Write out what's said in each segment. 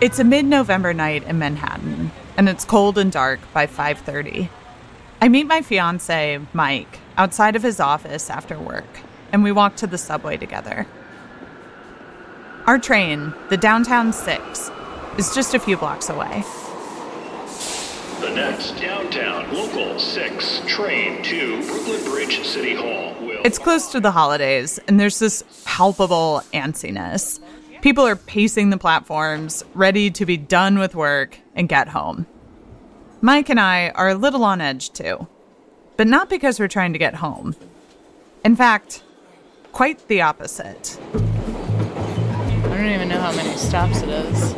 It's a mid-November night in Manhattan, and it's cold and dark by 5:30. I meet my fiance, Mike, outside of his office after work, and we walk to the subway together. Our train, the Downtown 6, is just a few blocks away. The next downtown local 6 train to Brooklyn Bridge City Hall will. It's close to the holidays, and there's this palpable antsiness. People are pacing the platforms, ready to be done with work and get home. Mike and I are a little on edge too, but not because we're trying to get home. In fact, quite the opposite. I don't even know how many stops it is.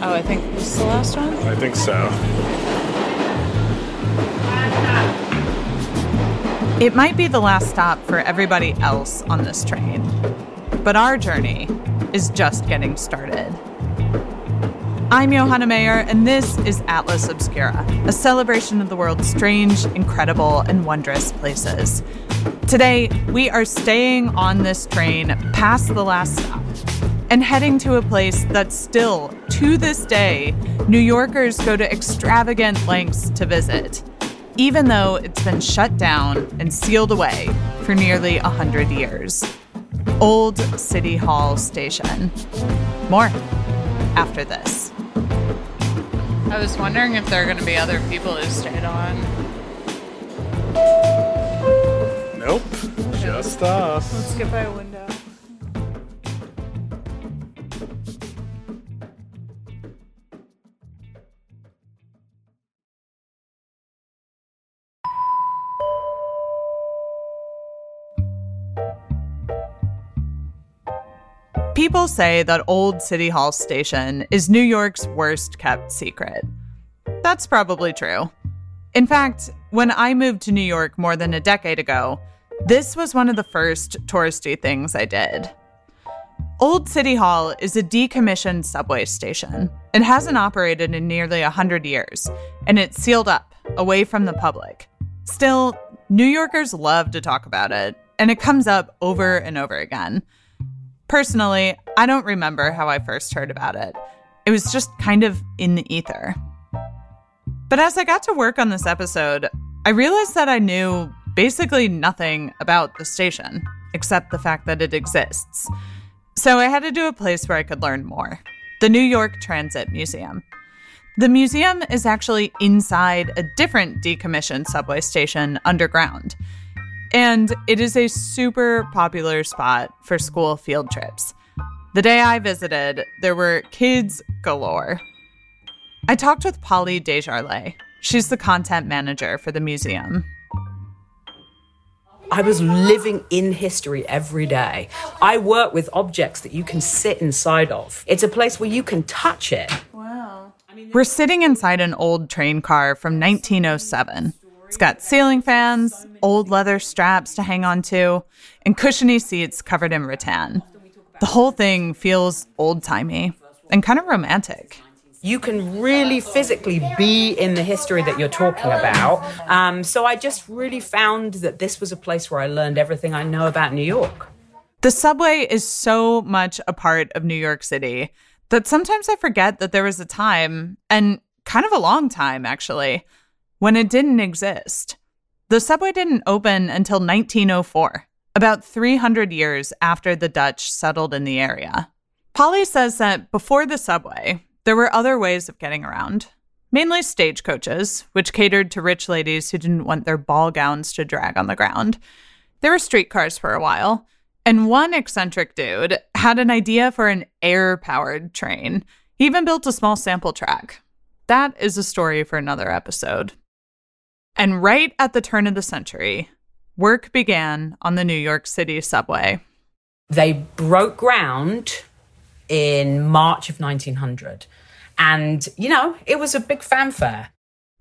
Oh, I think this is the last one? I think so. It might be the last stop for everybody else on this train, but our journey is just getting started. I'm Johanna Mayer, and this is Atlas Obscura, a celebration of the world's strange, incredible, and wondrous places. Today, we are staying on this train past the last stop and heading to a place that still, to this day, New Yorkers go to extravagant lengths to visit, even though it's been shut down and sealed away for nearly 100 years. Old City Hall Station. More after this. I was wondering if there are going to be other people who stayed on. Nope. Just us. Let's get by a People say that Old City Hall Station is New York's worst kept secret. That's probably true. In fact, when I moved to New York more than a decade ago, this was one of the first touristy things I did. Old City Hall is a decommissioned subway station. It hasn't operated in nearly 100 years, and it's sealed up, away from the public. Still, New Yorkers love to talk about it, and it comes up over and over again. Personally, I don't remember how I first heard about it. It was just kind of in the ether. But as I got to work on this episode, I realized that I knew basically nothing about the station, except the fact that it exists. So I had to do a place where I could learn more the New York Transit Museum. The museum is actually inside a different decommissioned subway station underground. And it is a super popular spot for school field trips. The day I visited, there were kids galore. I talked with Polly Desjardins. She's the content manager for the museum. I was living in history every day. I work with objects that you can sit inside of. It's a place where you can touch it. Wow. We're sitting inside an old train car from 1907. It's got ceiling fans, old leather straps to hang on to, and cushiony seats covered in rattan. The whole thing feels old timey and kind of romantic. You can really physically be in the history that you're talking about. Um, so I just really found that this was a place where I learned everything I know about New York. The subway is so much a part of New York City that sometimes I forget that there was a time, and kind of a long time actually, when it didn't exist. The subway didn't open until 1904, about 300 years after the Dutch settled in the area. Polly says that before the subway, there were other ways of getting around, mainly stagecoaches, which catered to rich ladies who didn't want their ball gowns to drag on the ground. There were streetcars for a while, and one eccentric dude had an idea for an air powered train. He even built a small sample track. That is a story for another episode. And right at the turn of the century, work began on the New York City subway. They broke ground in March of 1900. And, you know, it was a big fanfare.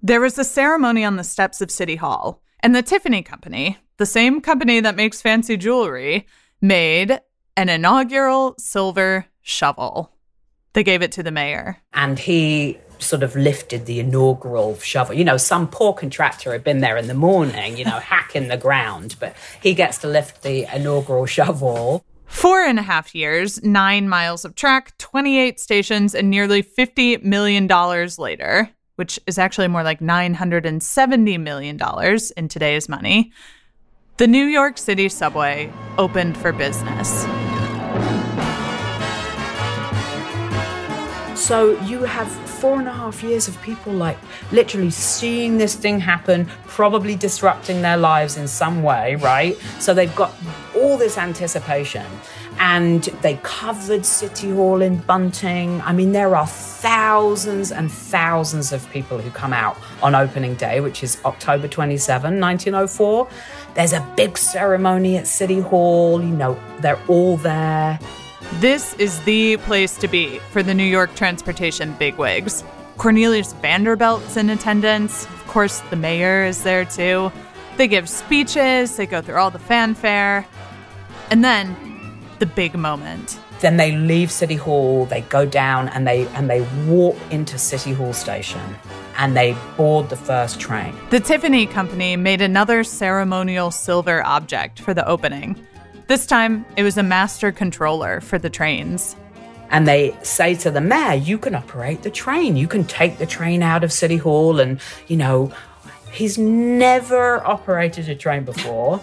There was a ceremony on the steps of City Hall, and the Tiffany Company, the same company that makes fancy jewelry, made an inaugural silver shovel. They gave it to the mayor. And he sort of lifted the inaugural shovel. You know, some poor contractor had been there in the morning, you know, hacking the ground, but he gets to lift the inaugural shovel. Four and a half years, nine miles of track, 28 stations, and nearly $50 million later, which is actually more like $970 million in today's money, the New York City subway opened for business. So you have four and a half years of people like literally seeing this thing happen, probably disrupting their lives in some way, right? So they've got all this anticipation. And they covered City Hall in bunting. I mean, there are thousands and thousands of people who come out on opening day, which is October 27, 1904. There's a big ceremony at City Hall. You know, they're all there. This is the place to be for the New York transportation bigwigs. Cornelius Vanderbilt's in attendance. Of course, the mayor is there too. They give speeches, they go through all the fanfare. And then the big moment. Then they leave City Hall, they go down and they and they walk into City Hall station and they board the first train. The Tiffany Company made another ceremonial silver object for the opening. This time, it was a master controller for the trains. And they say to the mayor, You can operate the train. You can take the train out of City Hall. And, you know, he's never operated a train before.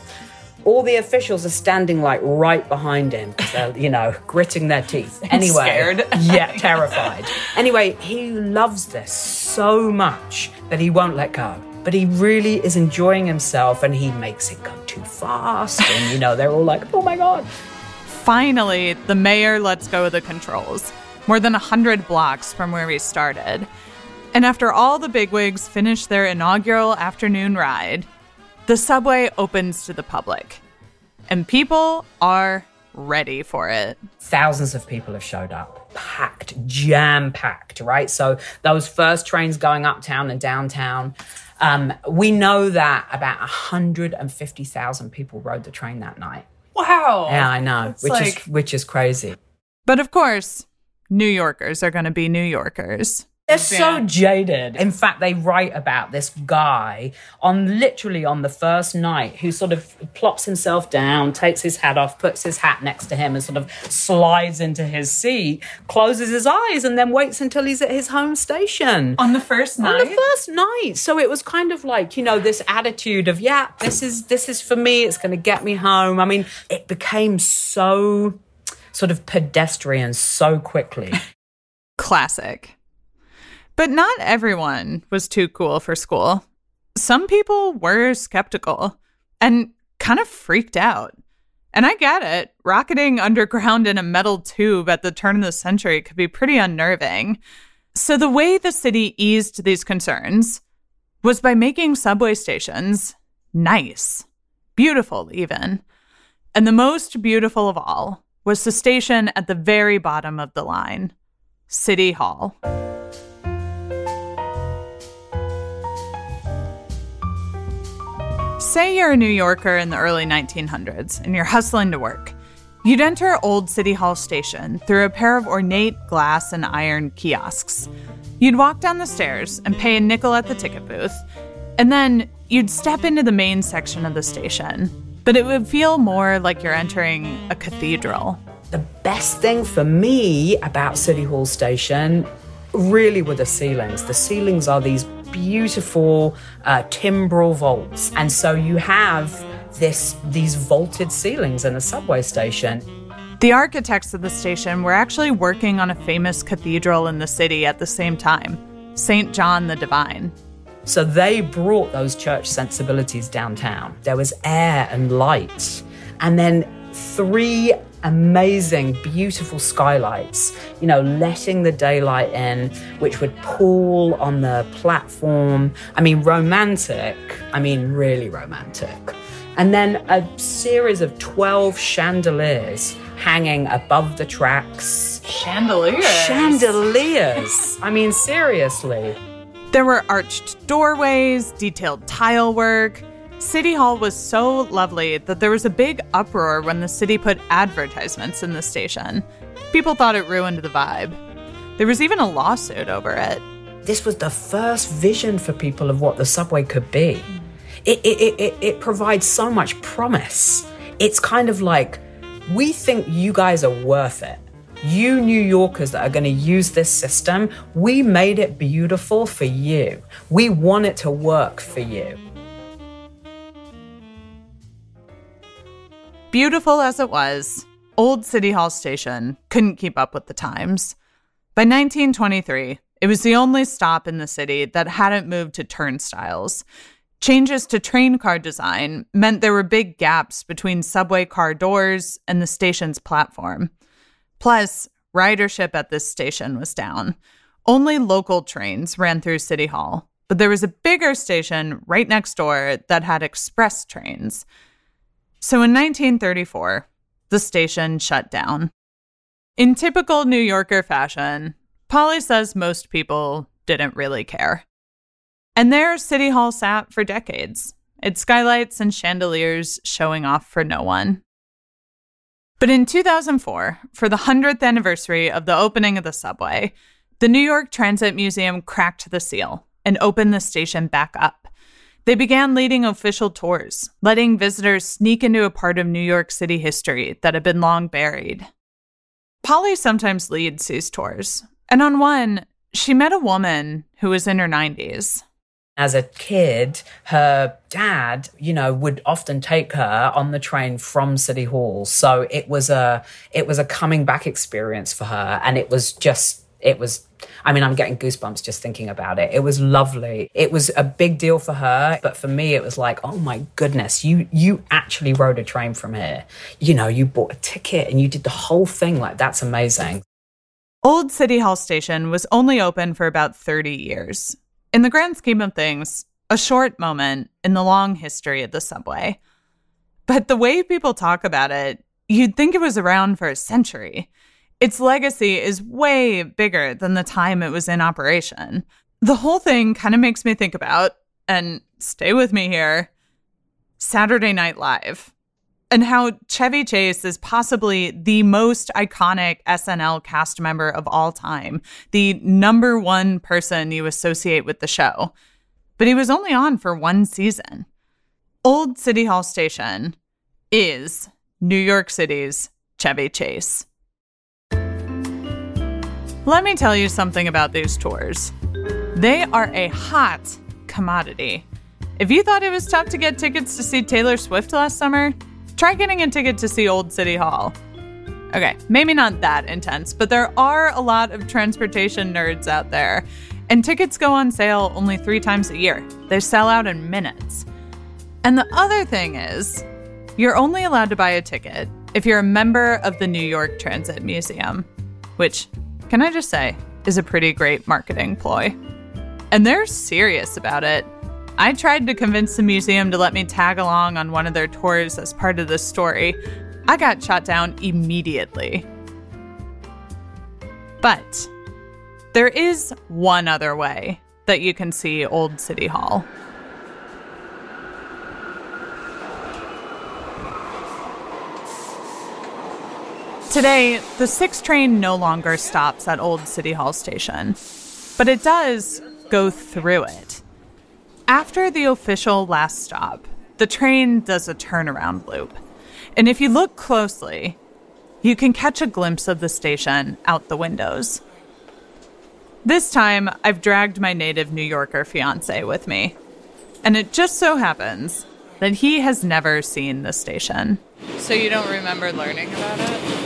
All the officials are standing like right behind him they're, you know, gritting their teeth. Anyway, Scared. yeah, terrified. Anyway, he loves this so much that he won't let go. But he really is enjoying himself and he makes it go too fast. And, you know, they're all like, oh my God. Finally, the mayor lets go of the controls, more than 100 blocks from where we started. And after all the bigwigs finish their inaugural afternoon ride, the subway opens to the public. And people are ready for it. Thousands of people have showed up, packed, jam packed, right? So those first trains going uptown and downtown. Um, we know that about 150,000 people rode the train that night. Wow. Yeah, I know, It's which like- is which is crazy. But of course, New Yorkers are going to be New Yorkers. They're so jaded. In fact, they write about this guy on literally on the first night who sort of plops himself down, takes his hat off, puts his hat next to him, and sort of slides into his seat, closes his eyes, and then waits until he's at his home station. On the first night? on the first night. So it was kind of like, you know, this attitude of, yeah, this is this is for me, it's gonna get me home. I mean, it became so sort of pedestrian so quickly. Classic. But not everyone was too cool for school. Some people were skeptical and kind of freaked out. And I get it. Rocketing underground in a metal tube at the turn of the century could be pretty unnerving. So, the way the city eased these concerns was by making subway stations nice, beautiful, even. And the most beautiful of all was the station at the very bottom of the line City Hall. Say you're a New Yorker in the early 1900s and you're hustling to work. You'd enter Old City Hall Station through a pair of ornate glass and iron kiosks. You'd walk down the stairs and pay a nickel at the ticket booth, and then you'd step into the main section of the station. But it would feel more like you're entering a cathedral. the best thing for me about City Hall Station really were the ceilings. The ceilings are these beautiful uh, timbrel vaults, and so you have this these vaulted ceilings in a subway station. The architects of the station were actually working on a famous cathedral in the city at the same time St. John the Divine. So they brought those church sensibilities downtown. There was air and light, and then three amazing, beautiful skylights, you know, letting the daylight in, which would pool on the platform. I mean, romantic. I mean, really romantic. And then a series of 12 chandeliers hanging above the tracks. Chandeliers. Chandeliers! I mean, seriously. There were arched doorways, detailed tile work. City Hall was so lovely that there was a big uproar when the city put advertisements in the station. People thought it ruined the vibe. There was even a lawsuit over it. this was the first vision for people of what the subway could be. It, it, it, it, provides so much promise. It's kind of like We think you guys are worth it. You New Yorkers that are going to use this system, we made it beautiful for you. We want it to work for you. Beautiful as it was, Old City Hall Station couldn't keep up with the times. By 1923, it was the only stop in the city that hadn't moved to turnstiles. Changes to train car design meant there were big gaps between subway car doors and the station's platform. Plus, ridership at this station was down. Only local trains ran through City Hall, but there was a bigger station right next door that had express trains. So in 1934, the station shut down. In typical New Yorker fashion, Polly says most people didn't really care. And there, City Hall sat for decades, its skylights and chandeliers showing off for no one. But in 2004, for the 100th anniversary of the opening of the subway, the New York Transit Museum cracked the seal and opened the station back up. They began leading official tours, letting visitors sneak into a part of New York City history that had been long buried. Polly sometimes leads these tours, and on one, she met a woman who was in her 90s. As a kid, her dad, you know, would often take her on the train from City Hall. So it was a it was a coming back experience for her and it was just it was I mean, I'm getting goosebumps just thinking about it. It was lovely. It was a big deal for her, but for me it was like, "Oh my goodness, you you actually rode a train from here. You know, you bought a ticket and you did the whole thing. Like that's amazing." Old City Hall Station was only open for about 30 years. In the grand scheme of things, a short moment in the long history of the subway. But the way people talk about it, you'd think it was around for a century. Its legacy is way bigger than the time it was in operation. The whole thing kind of makes me think about, and stay with me here, Saturday Night Live and how Chevy Chase is possibly the most iconic SNL cast member of all time, the number one person you associate with the show. But he was only on for one season. Old City Hall Station is New York City's Chevy Chase. Let me tell you something about these tours. They are a hot commodity. If you thought it was tough to get tickets to see Taylor Swift last summer, try getting a ticket to see Old City Hall. Okay, maybe not that intense, but there are a lot of transportation nerds out there, and tickets go on sale only three times a year. They sell out in minutes. And the other thing is, you're only allowed to buy a ticket if you're a member of the New York Transit Museum, which, can I just say, is a pretty great marketing ploy. And they're serious about it. I tried to convince the museum to let me tag along on one of their tours as part of the story. I got shot down immediately. But there is one other way that you can see Old City Hall. Today, the 6 train no longer stops at Old City Hall Station, but it does go through it. After the official last stop, the train does a turnaround loop. And if you look closely, you can catch a glimpse of the station out the windows. This time, I've dragged my native New Yorker fiance with me. And it just so happens that he has never seen the station. So you don't remember learning about it?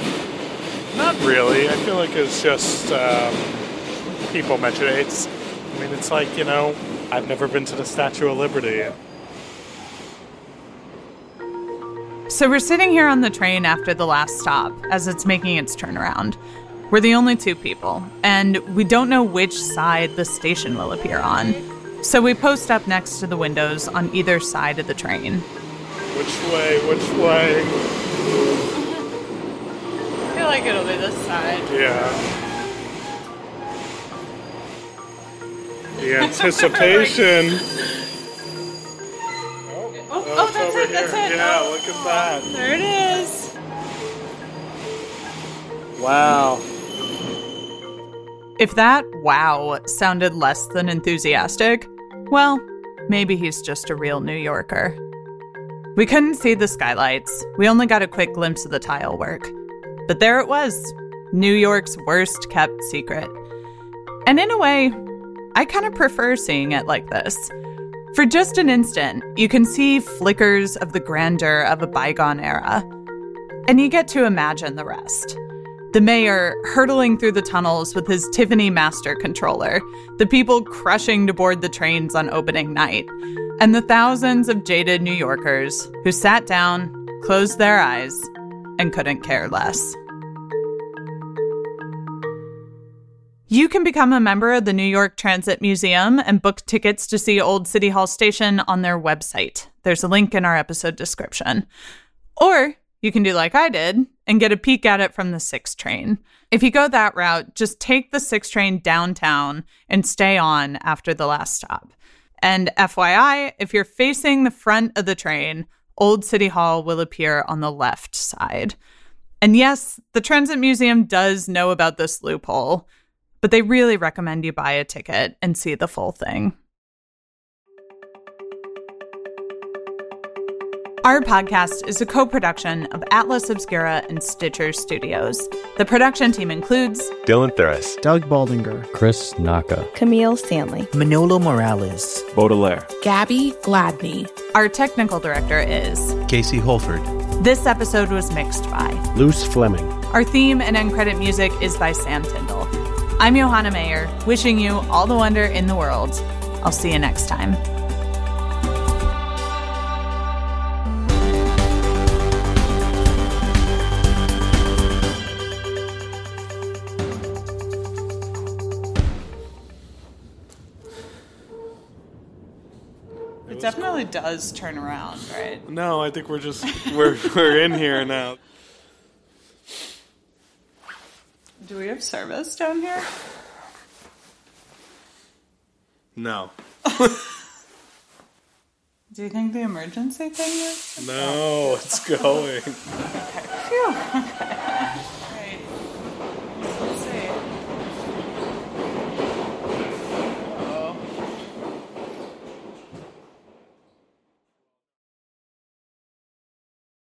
Not really. I feel like it's just um, people mention it. It's, I mean, it's like you know, I've never been to the Statue of Liberty. So we're sitting here on the train after the last stop as it's making its turnaround. We're the only two people, and we don't know which side the station will appear on. So we post up next to the windows on either side of the train. Which way? Which way? I feel like it'll be this side. Yeah. The anticipation. Oh, Oh, oh, it's that's over it, that's here. it. Yeah, Oh, look at oh, that. There it is. Wow. If that wow sounded less than enthusiastic, well, maybe he's just a real New Yorker. We couldn't see the skylights. We only got a quick glimpse of the tile work. But there it was New York's worst kept secret. And in a way, I kind of prefer seeing it like this. For just an instant, you can see flickers of the grandeur of a bygone era. And you get to imagine the rest. The mayor hurtling through the tunnels with his Tiffany Master controller, the people crushing to board the trains on opening night, and the thousands of jaded New Yorkers who sat down, closed their eyes, and couldn't care less. You can become a member of the New York Transit Museum and book tickets to see Old City Hall Station on their website. There's a link in our episode description. Or you can do like I did and get a peek at it from the 6 train. If you go that route, just take the 6 train downtown and stay on after the last stop. And FYI, if you're facing the front of the train, Old City Hall will appear on the left side. And yes, the Transit Museum does know about this loophole but they really recommend you buy a ticket and see the full thing. Our podcast is a co production of Atlas Obscura and Stitcher Studios. The production team includes Dylan Thuras, Doug Baldinger, Chris Naka, Camille Stanley, Manolo Morales, Baudelaire, Gabby Gladney. Our technical director is Casey Holford. This episode was mixed by Luce Fleming. Our theme and end credit music is by Sam Tindall. I'm Johanna Mayer, wishing you all the wonder in the world. I'll see you next time. Does turn around, right? No, I think we're just we're we're in here now. Do we have service down here? No. Do you think the emergency thing is? No, it's going.